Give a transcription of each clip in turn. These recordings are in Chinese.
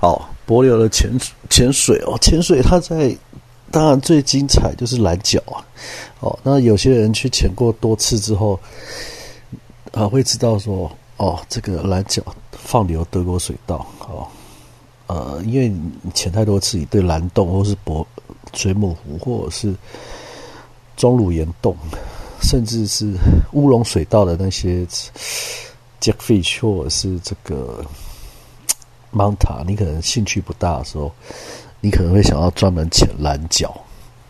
哦，柏流的潜潜水哦，潜水它在当然最精彩就是蓝角啊。哦，那有些人去潜过多次之后，啊，会知道说，哦，这个蓝角放流德国水道，哦，呃，因为你潜太多次，你对蓝洞或是博水母湖或者是钟乳岩洞，甚至是乌龙水道的那些 jackfish 或是这个 manta，你可能兴趣不大的时候，你可能会想要专门潜蓝角。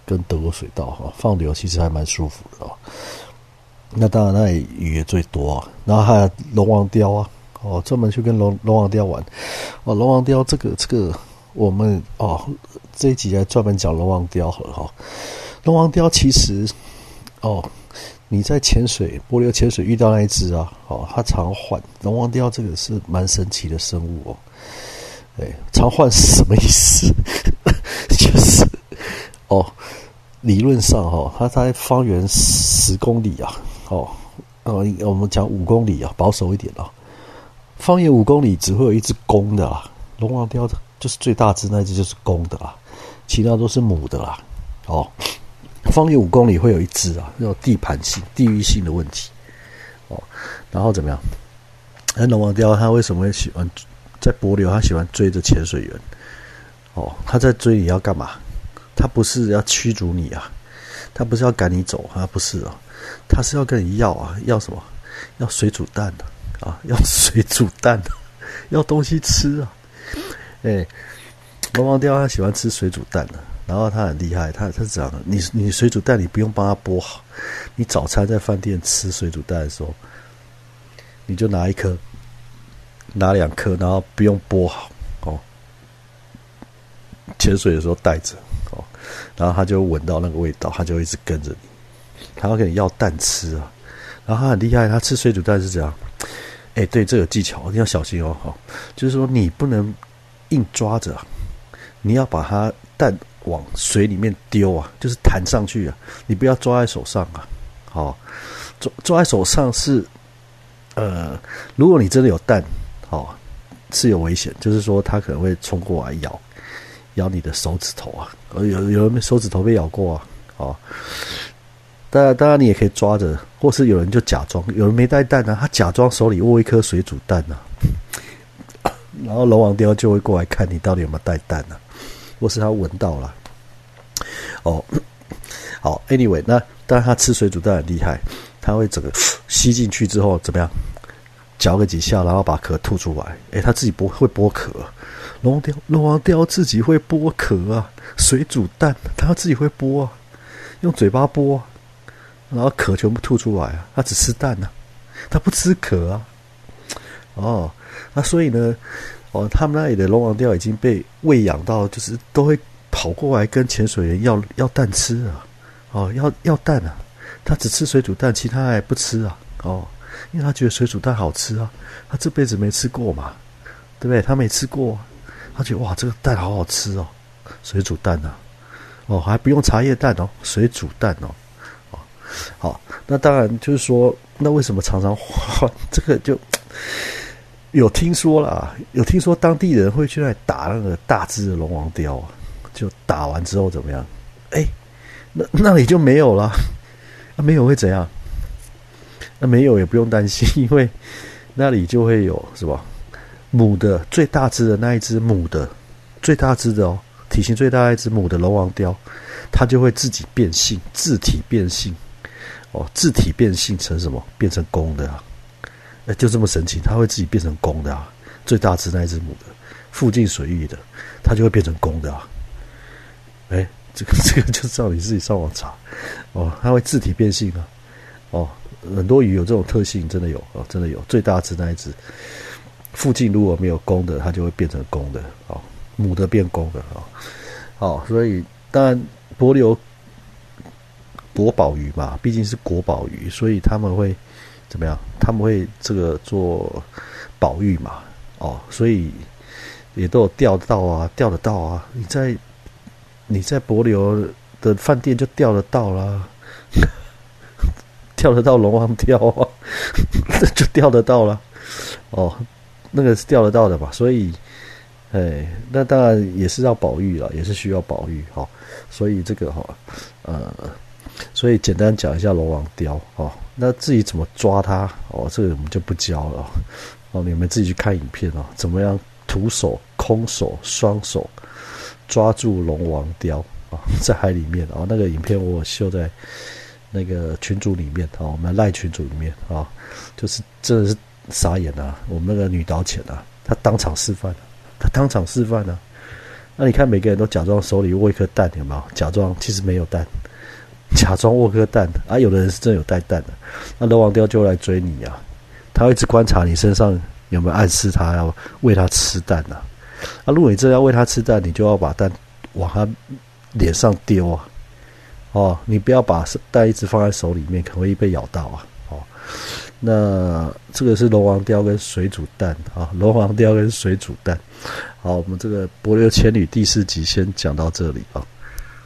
跟德国水道哈放流其实还蛮舒服的哦。那当然那里鱼也最多啊，然后还有龙王雕啊，哦专门去跟龙龙王雕玩。哦龙王雕这个这个我们哦这一集来专门讲龙王雕好了哈。龙王雕其实哦你在潜水波流潜水遇到那一只啊，哦它常换龙王雕这个是蛮神奇的生物哦。哎常换是什么意思？就是哦。理论上哈，它在方圆十公里啊，哦，呃，我们讲五公里啊，保守一点啊，方圆五公里只会有一只公的啦，龙王雕就是最大只那只就是公的啦，其他都是母的啦，哦，方圆五公里会有一只啊，有地盘性、地域性的问题，哦，然后怎么样？那龙王雕它为什么会喜欢在波流？它喜欢追着潜水员，哦，它在追你要干嘛？他不是要驱逐你啊，他不是要赶你走啊，不是啊，他是要跟你要啊，要什么？要水煮蛋的啊，要水煮蛋的，要东西吃啊。哎，龙王雕它喜欢吃水煮蛋的，然后他很厉害，他他是这样的，你你水煮蛋你不用帮他剥好，你早餐在饭店吃水煮蛋的时候，你就拿一颗，拿两颗，然后不用剥好哦，潜水的时候带着哦。然后他就闻到那个味道，他就一直跟着你，他要跟你要蛋吃啊。然后他很厉害，他吃水煮蛋是这样。哎，对，这个技巧一定要小心哦。哈，就是说你不能硬抓着，你要把它蛋往水里面丢啊，就是弹上去啊。你不要抓在手上啊。好，抓抓在手上是，呃，如果你真的有蛋，哦，是有危险，就是说它可能会冲过来咬。咬你的手指头啊！有有人手指头被咬过啊！哦，当然当然你也可以抓着，或是有人就假装，有人没带蛋呢，他假装手里握一颗水煮蛋呢，然后龙王雕就会过来看你到底有没有带蛋呢，或是他闻到了。哦，好，Anyway，那当然他吃水煮蛋很厉害，他会整个 吸进去之后怎么样？嚼个几下，然后把壳吐出来。诶，他自己不会剥壳。龙雕龙王雕自己会剥壳啊，水煮蛋，它自己会剥啊，用嘴巴剥，啊然后壳全部吐出来啊，它只吃蛋呢，它不吃壳啊。哦，那所以呢，哦，他们那里的龙王雕已经被喂养到，就是都会跑过来跟潜水员要要蛋吃啊，哦，要要蛋啊，他只吃水煮蛋，其他还不吃啊，哦，因为他觉得水煮蛋好吃啊，他这辈子没吃过嘛，对不对？他没吃过。他觉得哇，这个蛋好好吃哦，水煮蛋呐，哦，还不用茶叶蛋哦，水煮蛋哦，哦，好，那当然就是说，那为什么常常换 这个就有听说了，有听说当地人会去那里打那个大只的龙王雕，就打完之后怎么样？哎，那那里就没有了，那没有会怎样？那没有也不用担心，因为那里就会有，是吧？母的最大只的那一只母的最大只的哦，体型最大一只母的龙王雕，它就会自己变性，自体变性哦，自体变性成什么？变成公的啊！哎，就这么神奇，它会自己变成公的啊！最大只那一只母的，附近水域的，它就会变成公的啊！哎，这个 这个就照你自己上网查哦，它会自体变性啊！哦，很多鱼有这种特性，真的有哦，真的有最大只那一只。附近如果没有公的，它就会变成公的，哦，母的变公的，哦，好，所以当然柏流国宝鱼嘛，毕竟是国宝鱼，所以他们会怎么样？他们会这个做保育嘛，哦，所以也都有钓得到啊，钓得到啊，你在你在柏流的饭店就钓得到啦，钓得到龙王钓啊，就钓得到了，哦。那个是钓得到的吧，所以哎，那当然也是要保育了，也是需要保育哈。所以这个哈，呃，所以简单讲一下龙王雕哦。那至于怎么抓它哦，这个我们就不教了哦。你们自己去看影片哦，怎么样徒手、空手、双手抓住龙王雕啊，在海里面哦。那个影片我秀在那个群组里面哦，我们赖群组里面啊，就是真的是傻眼啊。我们那个女导潜啊，她当场示范。她当场示范呢，那你看每个人都假装手里握一颗蛋，有没有？假装其实没有蛋，假装握颗蛋啊！有的人是真有带蛋的，那龙王雕就来追你啊！他会一直观察你身上有没有暗示他要喂他吃蛋呐。啊，如果你真要喂他吃蛋，你就要把蛋往他脸上丢啊！哦，你不要把蛋一直放在手里面，可能会被咬到啊！哦。那这个是龙王雕跟水煮蛋啊，龙王雕跟水煮蛋。好，我们这个《博流千里》第四集先讲到这里啊。